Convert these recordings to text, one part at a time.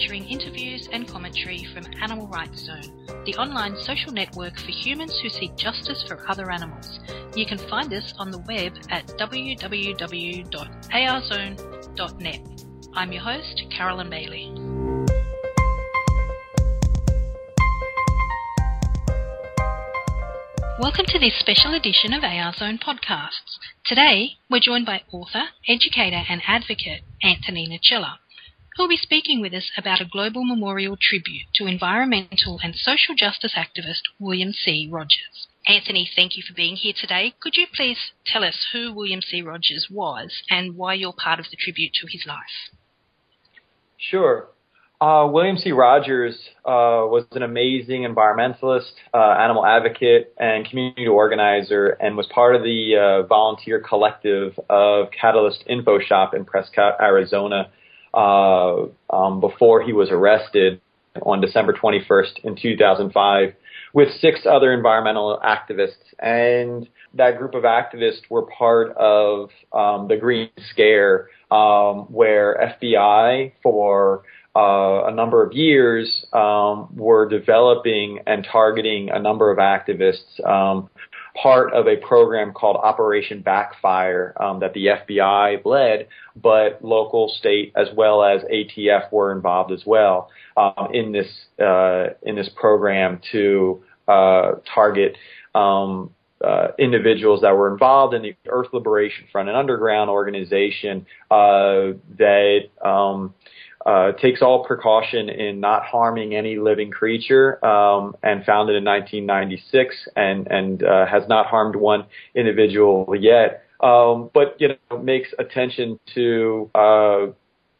featuring interviews and commentary from Animal Rights Zone, the online social network for humans who seek justice for other animals. You can find us on the web at www.arzone.net. I'm your host, Carolyn Bailey. Welcome to this special edition of AR Zone Podcasts. Today, we're joined by author, educator, and advocate Anthony Nocella, who will be speaking with us about a global memorial tribute to environmental and social justice activist William C. Rodgers. Anthony, thank you for being here today. Could you please tell us who William C. Rodgers was and why you're part of the tribute to his life? Sure. Uh, William C. Rodgers uh, was an amazing environmentalist, uh, animal advocate, and community organizer, and was part of the uh, volunteer collective of Catalyst Info Shop in Prescott, Arizona, uh, um, before he was arrested on December 21st in 2005 with six other environmental activists. And that group of activists were part of um, the Green Scare, um, where FBI for uh, a number of years um, were developing and targeting a number of activists, um, part of a program called Operation Backfire um, that the FBI led, but local, state, as well as ATF were involved as well um, in this uh, in this program to uh, target. Um, uh, individuals that were involved in the Earth Liberation Front, an underground organization uh, that um, uh, takes all precaution in not harming any living creature, um, and founded in 1996, and and uh, has not harmed one individual yet. Um, but you know, makes attention to uh,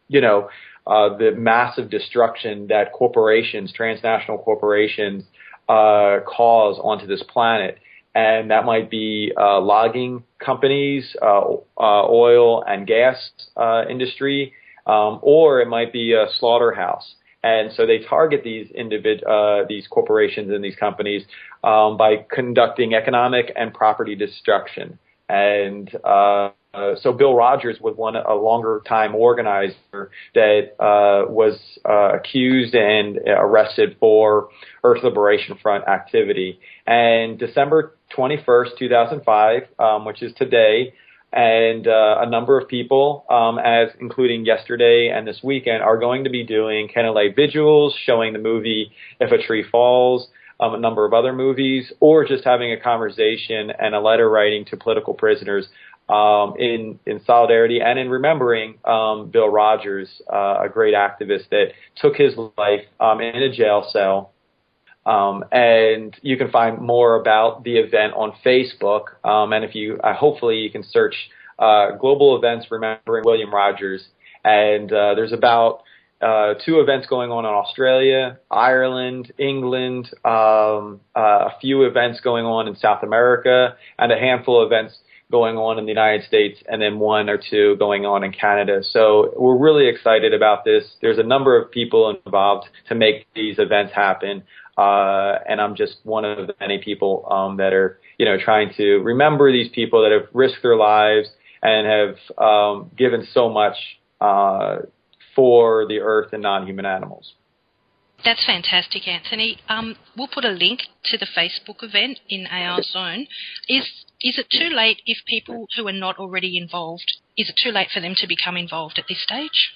you know uh, the massive destruction that corporations, transnational corporations, uh, cause onto this planet. And that might be uh, logging companies, uh, uh, oil and gas uh, industry, um, or it might be a slaughterhouse. And so they target these individ- uh, these corporations and these companies um, by conducting economic and property destruction. And uh, uh, so Bill Rodgers was one a longer time organizer that uh, was uh, accused and arrested for Earth Liberation Front activity. And December 21st, 2005, um, which is today, and uh, a number of people, um, as including yesterday and this weekend, are going to be doing candlelight vigils, showing the movie If a Tree Falls, um, a number of other movies, or just having a conversation and a letter writing to political prisoners um, in in solidarity and in remembering um, Bill Rodgers, uh, a great activist that took his life um, in a jail cell um, and you can find more about the event on Facebook. Um, and if you, uh, hopefully, you can search uh, global events remembering William Rodgers. And uh, there's about uh, two events going on in Australia, Ireland, England, um, uh, a few events going on in South America, and a handful of events going on in the United States, and then one or two going on in Canada. So we're really excited about this. There's a number of people involved to make these events happen. Uh, and I'm just one of the many people um, that are, you know, trying to remember these people that have risked their lives and have um, given so much uh, for the earth and non-human animals. That's fantastic, Anthony. Um, we'll put a link to the Facebook event in AR Zone. Is is it too late if people who are not already involved? Is it too late for them to become involved at this stage?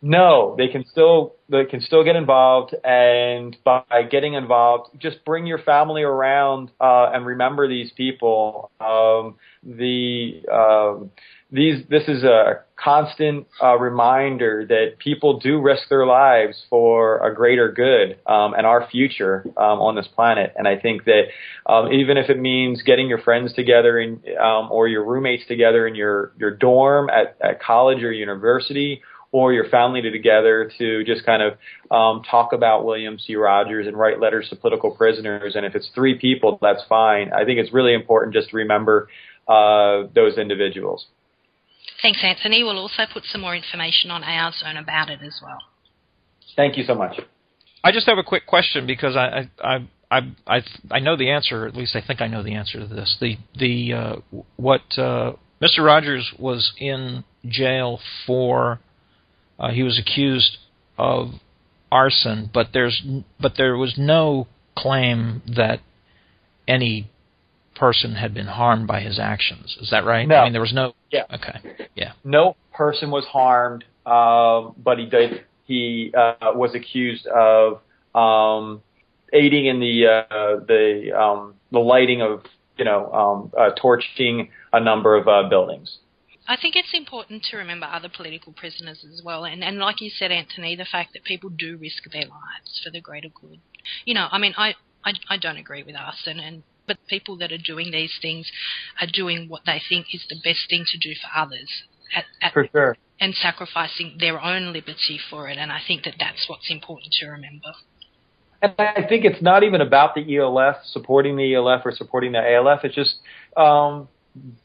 No, they can still they can still get involved, and by getting involved, just bring your family around uh, and remember these people. Um, the um, these this is a constant uh, reminder that people do risk their lives for a greater good um, and our future um, on this planet. And I think that um, even if it means getting your friends together in, um, or your roommates together in your your dorm at, at college or university or your family together to just kind of um, talk about William C. Rodgers and write letters to political prisoners. And if it's three people, that's fine. I think it's really important just to remember uh, those individuals. Thanks, Anthony. We'll also put some more information on AR Zone about it as well. Thank you so much. I just have a quick question because I I I I, I know the answer. At least I think I know the answer to this. The the uh, what uh, Mr. Rodgers was in jail for uh, he was accused of arson, but there's but there was no claim that any person had been harmed by his actions. Is that right? No. I mean, there was no. Yeah. Okay. Yeah. No person was harmed, um, but he did. He uh, was accused of um, aiding in the uh, the um, the lighting of you know um, uh, torching a number of uh, buildings. I think it's important to remember other political prisoners as well, and, and like you said, Anthony, the fact that people do risk their lives for the greater good. You know, I mean, I I, I don't agree with arson, and but people that are doing these things are doing what they think is the best thing to do for others, at, at, For sure. and sacrificing their own liberty for it. And I think that that's what's important to remember. And I think it's not even about the ELF supporting the ELF or supporting the ALF. It's just um,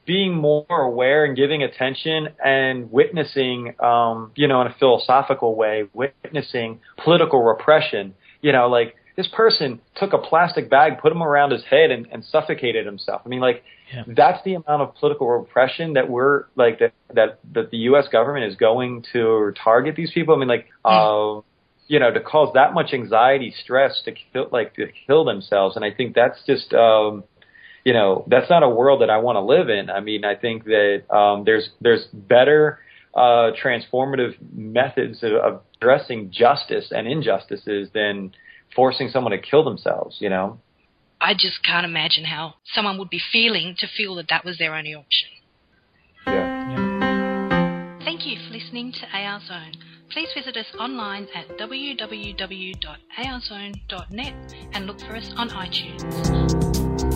being more aware and giving attention and witnessing, um, you know, in a philosophical way, witnessing political repression. You know, like this person took a plastic bag, put him around his head, and, and suffocated himself. I mean, like Yeah. that's the amount of political repression that we're like that that that the U.S. government is going to target these people. I mean, like. Um, you know, to cause that much anxiety, stress to kill, like to kill themselves. And I think that's just, um, you know, that's not a world that I want to live in. I mean, I think that um, there's there's better uh, transformative methods of, of addressing justice and injustices than forcing someone to kill themselves. You know. I just can't imagine how someone would be feeling to feel that that was their only option. Yeah. Thank you for listening to AR Zone. Please visit us online at www.arzone.net and look for us on iTunes.